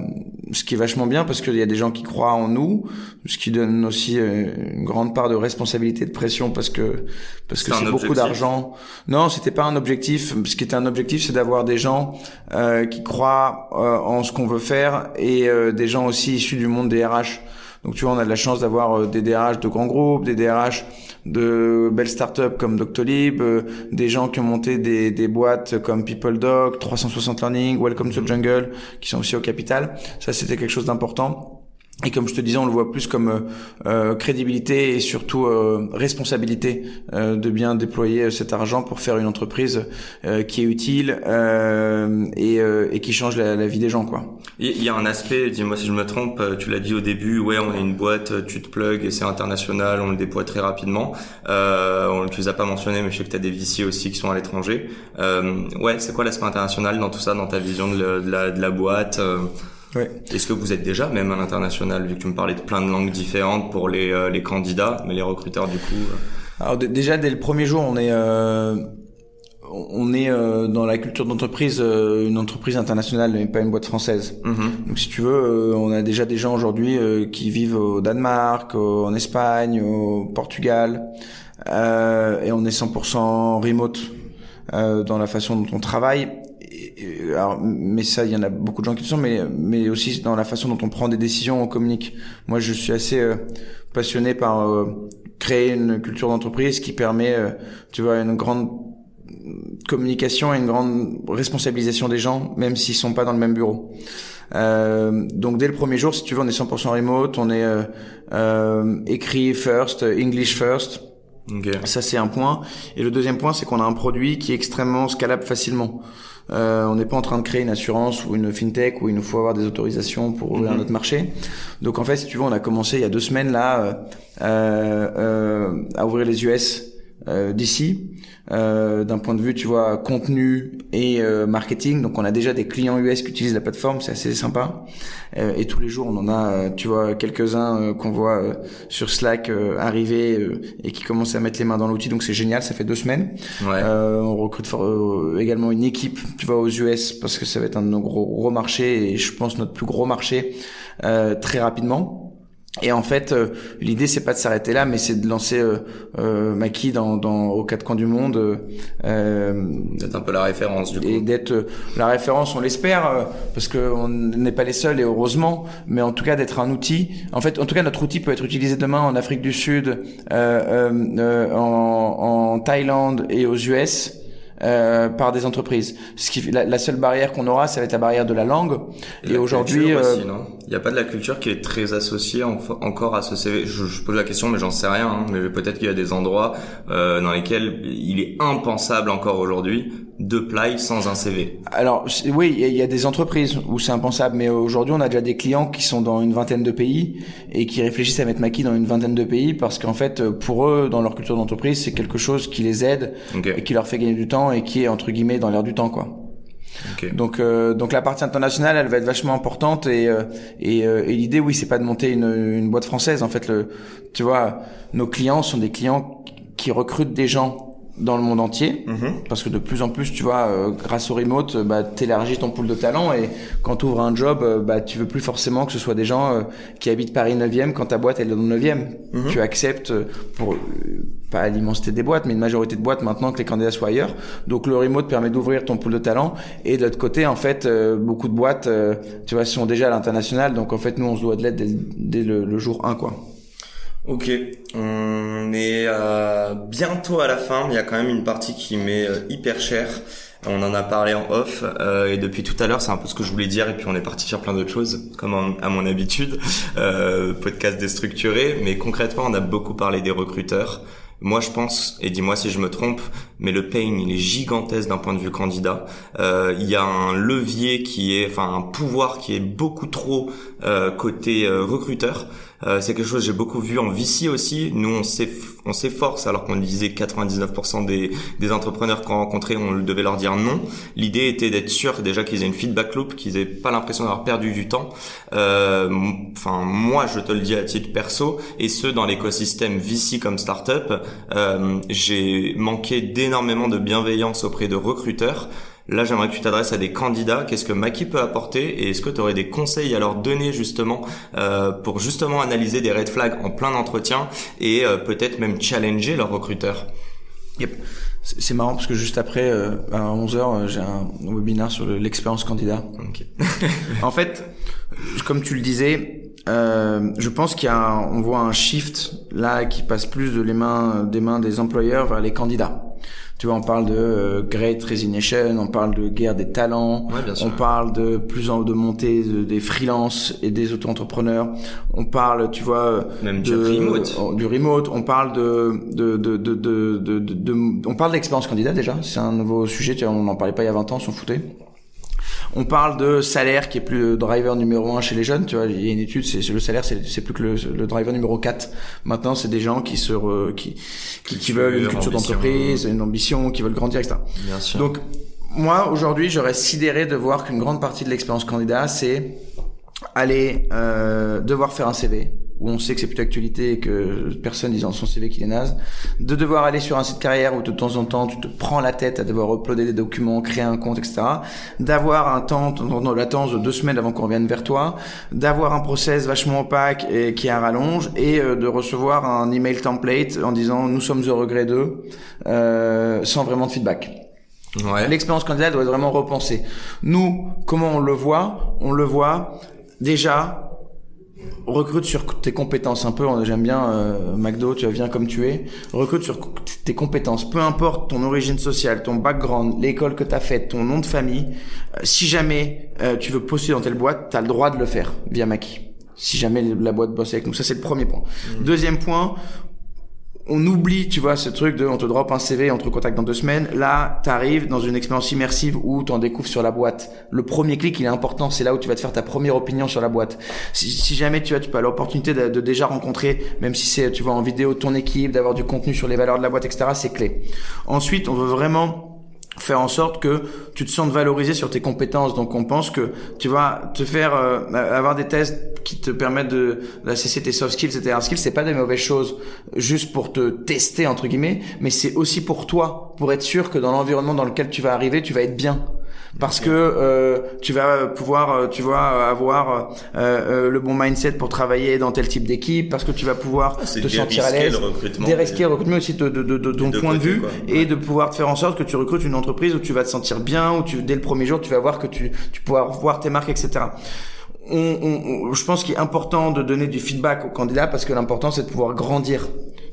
ce qui est vachement bien parce qu'il y a des gens qui croient en nous, ce qui donne aussi euh, une grande part de responsabilité, de pression parce que parce que C'est beaucoup d'argent. Non, c'était pas un objectif. Ce qui était un objectif, c'est d'avoir des gens euh, qui croient euh, en ce qu'on veut faire et euh, des gens aussi issus du monde des RH. Donc tu vois, on a de la chance d'avoir euh, des DRH de grands groupes, des DRH de belles startups comme Doctolib, euh, des gens qui ont monté des, des boîtes comme PeopleDoc, 360 Learning, Welcome to the Jungle, qui sont aussi au capital. Ça, c'était quelque chose d'important. Et comme je te disais, on le voit plus comme euh, euh, crédibilité et surtout euh, responsabilité euh, de bien déployer cet argent pour faire une entreprise euh, qui est utile euh, et, euh, et qui change la, la vie des gens, quoi. Il y a un aspect, dis-moi si je me trompe, euh, tu l'as dit au début, ouais, on est une boîte, euh, tu te plugs et c'est international, on le déploie très rapidement. Euh, on, tu les as pas mentionné, mais je sais que tu as des VC aussi qui sont à l'étranger. Euh, ouais, c'est quoi l'aspect international dans tout ça, dans ta vision de, le- de la, de la boîte Ouais. Est-ce que vous êtes déjà même à l'international, vu que tu me parlais de plein de langues différentes pour les, euh, les candidats, mais les recruteurs du coup euh, Alors déjà dès le premier jour, on est euh, on est euh, dans la culture d'entreprise euh, une entreprise internationale mais pas une boîte française. mhm. Donc si tu veux, euh, on a déjà des gens aujourd'hui euh, qui vivent au Danemark, au- en Espagne, au Portugal, euh, et on est 100% remote euh, dans la façon dont on travaille. Et- alors, mais ça, il y en a beaucoup de gens qui le sont, mais mais aussi dans la façon dont on prend des décisions, on communique. Moi, je suis assez euh, passionné par euh, créer une culture d'entreprise qui permet, euh, tu vois, une grande communication et une grande responsabilisation des gens, même s'ils sont pas dans le même bureau. Euh, donc dès le premier jour, si tu veux, on est 100% remote, on est euh, euh, écrit first, English first. Ok. Ça c'est un point. Et le deuxième point, c'est qu'on a un produit qui est extrêmement scalable facilement. Euh, on n'est pas en train de créer une assurance ou une fintech où il nous faut avoir des autorisations pour ouvrir Mhm. notre marché. Donc en fait, si tu veux, on a commencé il y a deux semaines là euh, euh, euh, à ouvrir les US euh, d'ici. Euh, d'un point de vue, tu vois, contenu et euh, marketing. Donc, on a déjà des clients US qui utilisent la plateforme, c'est assez sympa. Euh, et tous les jours, on en a, euh, tu vois, quelques-uns euh, qu'on voit euh, sur Slack euh, arriver euh, et qui commencent à mettre les mains dans l'outil. Donc, c'est génial. Ça fait deux semaines. Ouais. Euh, on recrute for- euh, également une équipe, tu vois, aux US parce que ça va être un de nos gros, gros marchés et je pense notre plus gros marché euh, très rapidement. Et en fait, euh, l'idée c'est pas de s'arrêter là, mais c'est de lancer euh, euh, Maki dans, dans aux quatre coins du monde. Euh, d'être un peu la référence du coup. Et d'être la référence, on l'espère, parce que on n'est pas les seuls et heureusement, mais en tout cas d'être un outil. En fait, en tout cas, notre outil peut être utilisé demain en Afrique du Sud, en, en Thaïlande et aux US. Euh, par des entreprises. Ce qui, la, la seule barrière qu'on aura, ça va être la barrière de la langue. Et, aujourd'hui, euh, il n'y a pas de la culture qui est très associée encore à ce CV. Je, je, pose la question, mais j'en sais rien. Hein, mais peut-être qu'il y a des endroits euh, dans lesquels il est impensable encore aujourd'hui de play sans un CV. Alors oui, il y a des entreprises où c'est impensable, mais aujourd'hui on a déjà des clients qui sont dans une vingtaine de pays et qui réfléchissent à mettre Maki dans une vingtaine de pays parce qu'en fait pour eux, dans leur culture d'entreprise, c'est quelque chose qui les aide et qui leur fait gagner du temps et qui est entre guillemets dans l'air du temps quoi. Donc euh, donc la partie internationale elle va être vachement importante et euh, et, euh, et l'idée oui c'est pas de monter une, une boîte française en fait le tu vois nos clients sont des clients qui recrutent des gens dans le monde entier mhm. parce que de plus en plus tu vois euh, grâce au remote bah t'élargis ton pool de talents et quand tu ouvres un job euh, bah tu veux plus forcément que ce soit des gens qui habitent Paris 9e quand ta boîte est dans le 9e mhm. tu acceptes pour pas l'immensité des boîtes mais une majorité de boîtes maintenant que les candidats soient ailleurs donc le remote permet d'ouvrir ton pool de talents et de l'autre côté en fait beaucoup de boîtes tu vois sont déjà à l'international donc en fait nous on se doit de l'aide dès, le, jour 1 quoi Ok, on est euh, bientôt à la fin, il y a quand même une partie qui m'est euh, hyper chère. On en a parlé en off euh, et depuis tout à l'heure, c'est un peu ce que je voulais dire et puis on est parti faire plein d'autres choses, comme à mon habitude, podcast déstructuré. Mais concrètement, on a beaucoup parlé des recruteurs. Moi, je pense, et dis-moi si je me trompe, mais le pain, il est gigantesque d'un point de vue candidat. Euh, il y a un levier qui est, enfin, un pouvoir qui est beaucoup trop euh, côté euh, recruteur. Euh, c'est quelque chose que j'ai beaucoup vu en VC aussi. Nous, on s'efforce, alors qu'on disait 99% des, des entrepreneurs qu'on rencontrait, on devait leur dire non. L'idée était d'être sûr déjà qu'ils aient une feedback loop, qu'ils aient pas l'impression d'avoir perdu du temps. Euh, enfin, moi, je te le dis à titre perso, et ce dans l'écosystème VC comme startup, euh, j'ai manqué d'énormément de bienveillance auprès de recruteurs Là, j'aimerais que tu t'adresses à des candidats. Qu'est-ce que Maki peut apporter et est-ce que tu aurais des conseils à leur donner justement euh, pour justement analyser des red flags en plein entretien et euh, peut-être même challenger leurs recruteurs? Yep. C'est marrant parce que juste après, euh, à 11h, j'ai un webinaire sur l'expérience candidat. en fait, comme tu le disais, euh, je pense qu'il y a, on voit un shift là qui passe plus de les mains des mains des employeurs vers les candidats. Tu vois, on parle de euh, Great Resignation, on parle de guerre des talents, on parle de plus en de montée des freelances et des auto-entrepreneurs. On parle, tu vois, même du remote. du remote. On parle de de de de de, de, de on parle d'expérience candidat déjà. C'est un nouveau sujet. Tu vois, on n'en parlait pas il y a 20 ans, on s'en foutait. On parle de salaire qui est plus le driver numéro un chez les jeunes. Tu vois, il y a une étude, c'est le salaire, c'est plus que le, driver numéro 4. Maintenant, c'est des gens qui se qui, qui, qui veulent une culture d'entreprise, une ambition, qui veulent grandir, etc. Bien sûr. Donc moi aujourd'hui, j'aurais sidéré de voir qu'une grande partie de l'expérience candidat, c'est aller euh, devoir faire un CV où on sait que c'est plus d'actualité et que personne dit dans son CV qu'il est naze, de devoir aller sur un site carrière où de temps en temps tu te prends la tête à devoir uploader des documents, créer un compte, etc. D'avoir un temps de latence de deux semaines avant qu'on revienne vers toi, d'avoir un process vachement opaque et qui a un rallonge et euh, de recevoir un email template en disant nous sommes au regret d'eux euh, sans vraiment de feedback. Ouais. L'expérience candidate doit être vraiment repensée. Nous, comment on le voit? On le voit déjà recrute sur tes compétences un peu j'aime bien euh, McDo tu viens comme tu es. Recrute sur tes compétences peu importe ton origine sociale ton background l'école que tu as faite ton nom de famille euh, si jamais euh, tu veux poster dans telle boîte tu as le droit de le faire via Maki si jamais la boîte bosse avec nous. Ça c'est le premier point. Mmh. deuxième point on oublie, tu vois, ce truc de on te drop un CV, on te recontacte dans deux semaines. Là, t'arrives dans une expérience immersive où t'en découvres sur la boîte. Le premier clic, il est important. C'est là où tu vas te faire ta première opinion sur la boîte. Si, jamais tu as, tu as l'opportunité de, de, déjà rencontrer, même si c'est, tu vois, en vidéo ton équipe, d'avoir du contenu sur les valeurs de la boîte, etc., c'est clé. Ensuite, on veut vraiment faire en sorte que tu te sentes valorisé sur tes compétences. Donc on pense que tu vas te faire euh, avoir des tests qui te permettent de d'assesser tes soft skills et tes hard skills, c'est pas des mauvaises choses juste pour te tester entre guillemets, mais c'est aussi pour toi, pour être sûr que dans l'environnement dans lequel tu vas arriver, tu vas être bien. Parce que euh, tu vas pouvoir, euh, tu vois, avoir euh, le bon mindset pour travailler dans tel type d'équipe, parce que tu vas pouvoir Ah, te sentir à l'aise, dérisquer le recrutement aussi de, de, de, de ton point de vue quoi. et de pouvoir te faire en sorte que tu recrutes une entreprise où tu vas te sentir bien, où tu dès le premier jour tu vas voir que tu tu pourras voir tes marques, etc. On, on- on- je pense qu'il est important de donner du feedback aux candidats parce que l'important c'est de pouvoir grandir.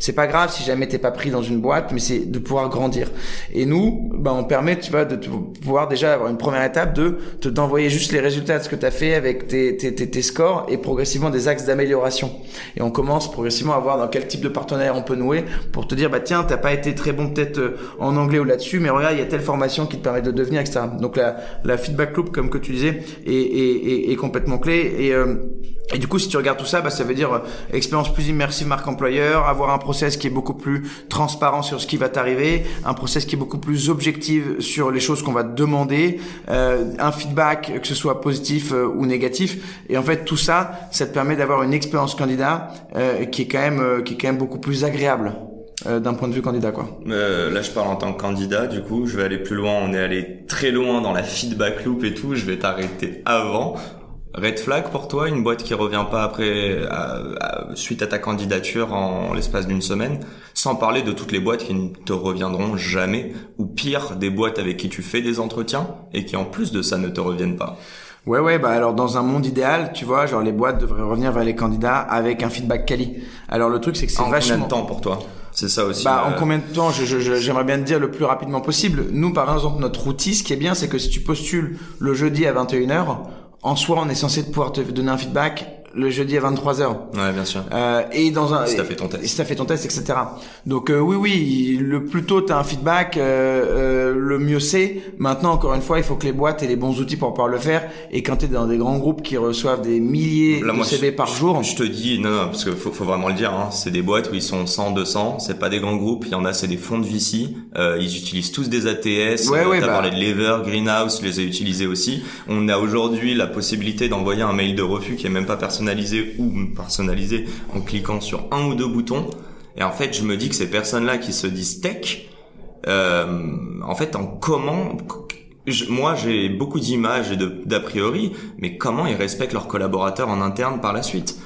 C'est pas grave si jamais t'es pas pris dans une boîte, mais c'est de pouvoir grandir. Et nous, ben on permet, tu vois, de pouvoir déjà avoir une première étape de te d'envoyer juste les résultats de ce que tu as fait avec tes, tes, tes, tes scores et progressivement des axes d'amélioration. Et on commence progressivement à voir dans quel type de partenaire on peut nouer pour te dire bah tiens t'as pas été très bon peut-être euh, en anglais ou là-dessus, mais regarde il y a telle formation qui te permet de devenir etc. Donc la, la feedback loop comme que tu disais est, est, est, complètement clé et euh, et du coup, si tu regardes tout ça, bah, ça veut dire euh, expérience plus immersive marque employeur, avoir un process qui est beaucoup plus transparent sur ce qui va t'arriver, un process qui est beaucoup plus objectif sur les choses qu'on va te demander, euh, un feedback que ce soit positif euh, ou négatif. Et en fait, tout ça, ça te permet d'avoir une expérience candidat euh, qui est quand même qui est quand même beaucoup plus agréable d'un point de vue candidat, quoi. Là, je parle en tant que candidat, du coup, je vais aller plus loin. On est allé très loin dans la feedback loop et tout. Je vais t'arrêter avant. Red flag pour toi, une boîte qui revient pas après, à- à- suite à ta candidature en, l'espace d'une semaine, sans parler de toutes les boîtes qui ne te reviendront jamais, ou pire, des boîtes avec qui tu fais des entretiens et qui en plus de ça ne te reviennent pas? Ouais, ouais, bah alors dans un monde idéal, tu vois, genre les boîtes devraient revenir vers les candidats avec un feedback quali. Alors le truc, c'est que c'est En combien vachement. de temps pour toi? C'est ça aussi. Bah, euh, en combien de temps? J'aimerais bien te dire le plus rapidement possible. Nous, par exemple, notre outil, ce qui est bien, c'est que si tu postules le jeudi à 21h, en soi, on est censé pouvoir te donner un feedback le jeudi à 23h. Ouais, bien sûr. Euh, et dans un Si t'as fait ton test. si t'as fait ton test etc donc euh, oui oui le plus tôt t'as un feedback euh, euh, le mieux c'est maintenant encore une fois il faut que les boîtes aient les bons outils pour pouvoir le faire et quand t'es dans des grands groupes qui reçoivent des milliers Là, de moi, CV je- par jour Je te dis, non, non, parce que faut, faut vraiment le dire, hein, c'est des boîtes où ils sont 100, 200, c'est pas des grands groupes, il y en a, c'est des fonds de VC, euh, ils utilisent tous des ATS, Ouais, euh, ouais, t'as bah. parlé de Lever, Greenhouse, les ai utilisés aussi. On a aujourd'hui la possibilité d'envoyer un mail de refus qui est même pas personnalisé ou personnalisé en cliquant sur un ou deux boutons. Et en fait, je me dis que ces personnes-là qui se disent tech, euh, en fait, en comment, moi j'ai beaucoup d'images et d'a priori, mais comment ils respectent leurs collaborateurs en interne par la suite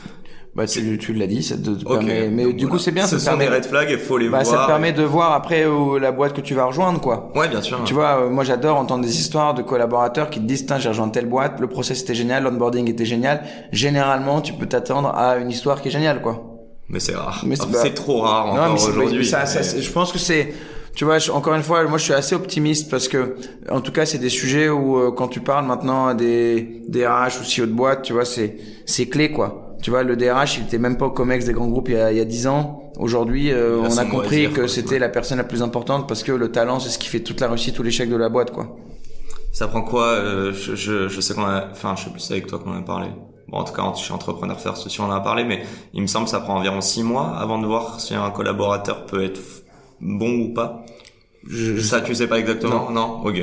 bah tu, tu l'as dit ça te, te Ok. permet mais Donc, du coup c'est bien Ce ça sont des permet red flags et faut les bah, voir. ça te permet de voir après où la boîte que tu vas rejoindre quoi Ouais, bien sûr. Tu vois, euh, moi j'adore entendre des histoires de collaborateurs qui te disent Tiens, j'ai rejoint telle boîte, le process était génial, l'onboarding était génial. Généralement, tu peux t'attendre à une histoire qui est géniale, quoi. Mais c'est rare. Mais c'est pas- c'est trop rare non, encore mais c'est- aujourd'hui. ça, ça, mais- c'est- je pense que c'est, tu vois, je- encore une fois, moi je suis assez optimiste parce que, en tout cas, c'est des sujets où euh, quand tu parles maintenant à des DRH ou CEO de boîte, tu vois, c'est c'est clé, quoi. Tu vois, le DRH, il était même pas au Comex des grands groupes il y a, il y a 10 ans. Aujourd'hui, euh, on a compris dire, que c'était la personne la plus importante parce que le talent, c'est ce qui fait toute la réussite ou l'échec de la boîte, quoi. Ça prend quoi euh, je, je, je sais qu'on a, enfin, je sais plus avec toi qu'on en a parlé. Bon, en tout cas, je suis entrepreneur first aussi, on en a parlé, mais il me semble que ça prend environ six mois avant de voir si un collaborateur peut être bon ou pas. ça, tu sais pas exactement? Non? Ok.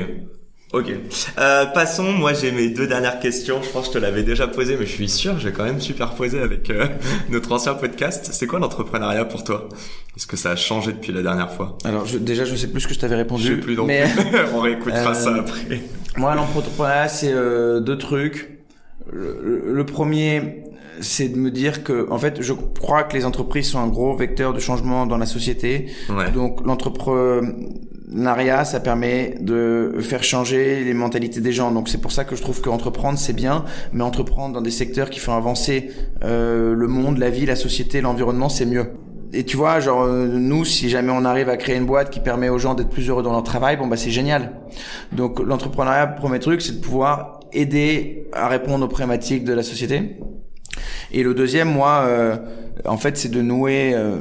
Ok. Euh, passons. Moi, j'ai mes deux dernières questions. Je pense que je te l'avais déjà posé, mais je suis sûr, j'ai quand même superposé avec euh, notre ancien podcast. C'est quoi l'entrepreneuriat pour toi? Est-ce que ça a changé depuis la dernière fois? Alors, je, déjà, je sais plus ce que je t'avais répondu. Je sais plus non mais plus. On réécoutera Euh, ça après. moi, l'entrepreneuriat, c'est euh, deux trucs. Le, premier, c'est de me dire que, en fait, je crois que les entreprises sont un gros vecteur de changement dans la société. Ouais. Donc, l'entrepreneuriat, ça permet de faire changer les mentalités des gens. Donc, c'est pour ça que je trouve que entreprendre, c'est bien, mais entreprendre dans des secteurs qui font avancer euh, le monde, la vie, la société, l'environnement, c'est mieux. Et tu vois, genre euh, nous, si jamais on arrive à créer une boîte qui permet aux gens d'être plus heureux dans leur travail, bon bah c'est génial. Donc l'entrepreneuriat, premier truc, c'est de pouvoir aider à répondre aux problématiques de la société. Et le deuxième, moi, euh, en fait, c'est de nouer, euh,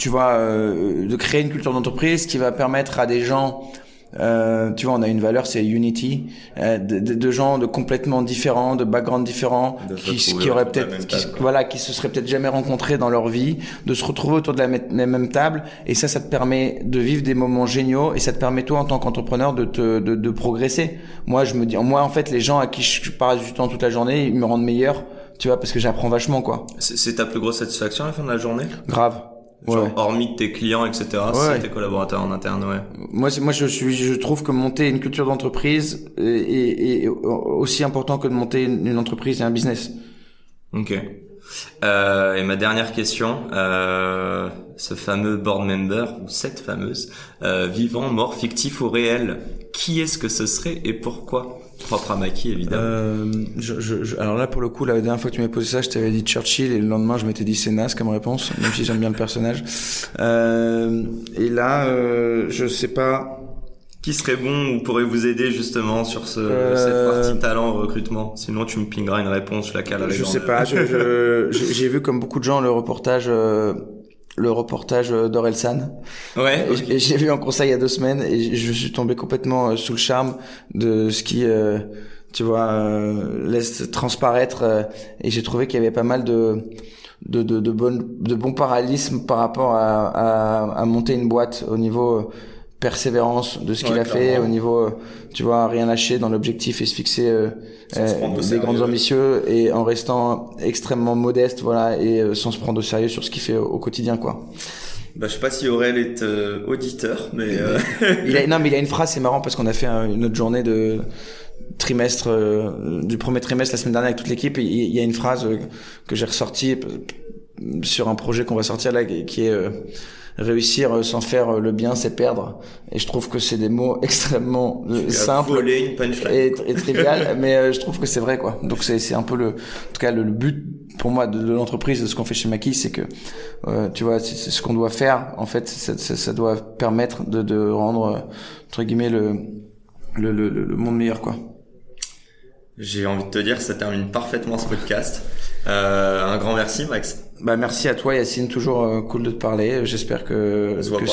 tu vois, euh, de créer une culture d'entreprise qui va permettre à des gens, euh, tu vois, on a une valeur, c'est unity, euh, de, de- de gens de complètement différents, de backgrounds différents, De qui, qui auraient peut-être, qui, voilà, qui se seraient peut-être jamais rencontrés dans leur vie, de se retrouver autour de la, mê- la même table. Et ça, ça te permet de vivre des moments géniaux et ça te permet toi, en tant qu'entrepreneur, de te, de, de progresser. Moi, je me dis, moi, en fait, les gens à qui je passe du temps toute la journée, ils me rendent meilleur, tu vois, parce que j'apprends vachement, quoi. C'est ta plus grosse satisfaction à la fin de la journée? Grave. Genre, Ouais. hormis tes clients, etc., Ouais. c'est tes collaborateurs en interne, ouais. Moi, moi, je suis, je trouve que monter une culture d'entreprise est, est- est aussi important que de monter une, une entreprise et un business. Ok. Euh, et ma dernière question, euh, ce fameux board member, ou cette fameuse, euh, vivant, mort, fictif ou réel, qui est-ce que ce serait et pourquoi? Propre à Maki, évidemment. Euh, je, je, je- alors là, pour le coup, la dernière fois que tu m'as posé ça, je t'avais dit Churchill et le lendemain, je m'étais dit c'est naze comme réponse, même si j'aime bien le personnage. Euh, et là, euh, je sais pas. Qui serait bon ou pourrait vous aider justement sur ce, Euh, cette partie talent recrutement Sinon, tu me pingeras une réponse, je la calerai. Je sais pas. je- je- J'ai j'ai vu comme beaucoup de gens le reportage, euh, le reportage euh, d'Orelsan. Ouais. Et ok. j- et j'ai vu en conseil il y a deux semaines et je suis tombé complètement euh, sous le charme de ce qui, euh, tu vois, euh, laisse transparaître. euh, et j'ai trouvé qu'il y avait pas mal de de, de, de, bonnes, de bons parallélismes par rapport à, à, à monter une boîte au niveau persévérance de ce qu'il Ouais, a fait, au niveau, tu vois, rien lâcher dans l'objectif et se fixer euh, au des sérieux, grandes ambitieux et en restant extrêmement modeste, voilà, et euh, sans se prendre au sérieux sur ce qu'il fait au, au quotidien, quoi. Bah, je sais pas si Aurel est euh, auditeur, mais euh, il a, non, mais il a une phrase, c'est marrant parce qu'on a fait un- une autre journée de trimestre, euh, du premier trimestre la semaine dernière avec toute l'équipe. et Il il y a une phrase euh, que j'ai ressortie euh, sur un projet qu'on va sortir là, qui est euh, réussir euh, sans faire euh, le bien, c'est perdre. Et je trouve que c'est des mots extrêmement euh, tu simples une et, et trivial, mais euh, je trouve que c'est vrai quoi. Donc c'est c'est un peu le, en tout cas le, le but pour moi de, de l'entreprise, de ce qu'on fait chez Maki, c'est que euh, tu vois, c'est ce qu'on doit faire. En fait, ça, ça, ça doit permettre de, de rendre entre guillemets le le, le, le monde meilleur quoi. J'ai envie de te dire, ça termine parfaitement ce podcast. Euh, un grand merci, Max. Bah merci à toi Yacine, toujours euh, cool de te parler. J'espère que que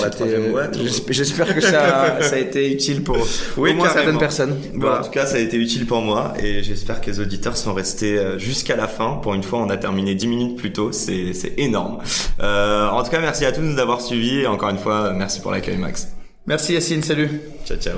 j'esp- J'espère que ça ça a été utile pour Oui, au moins certaines personnes. Bon, Voilà. En tout cas, ça a été utile pour moi et j'espère que les auditeurs sont restés euh, jusqu'à la fin. Pour une fois, on a terminé 10 minutes plus tôt, c'est c'est énorme. Euh, en tout cas, merci à tous de nous avoir suivis et encore une fois, merci pour l'accueil, Max. Merci Yacine, salut. Ciao, ciao.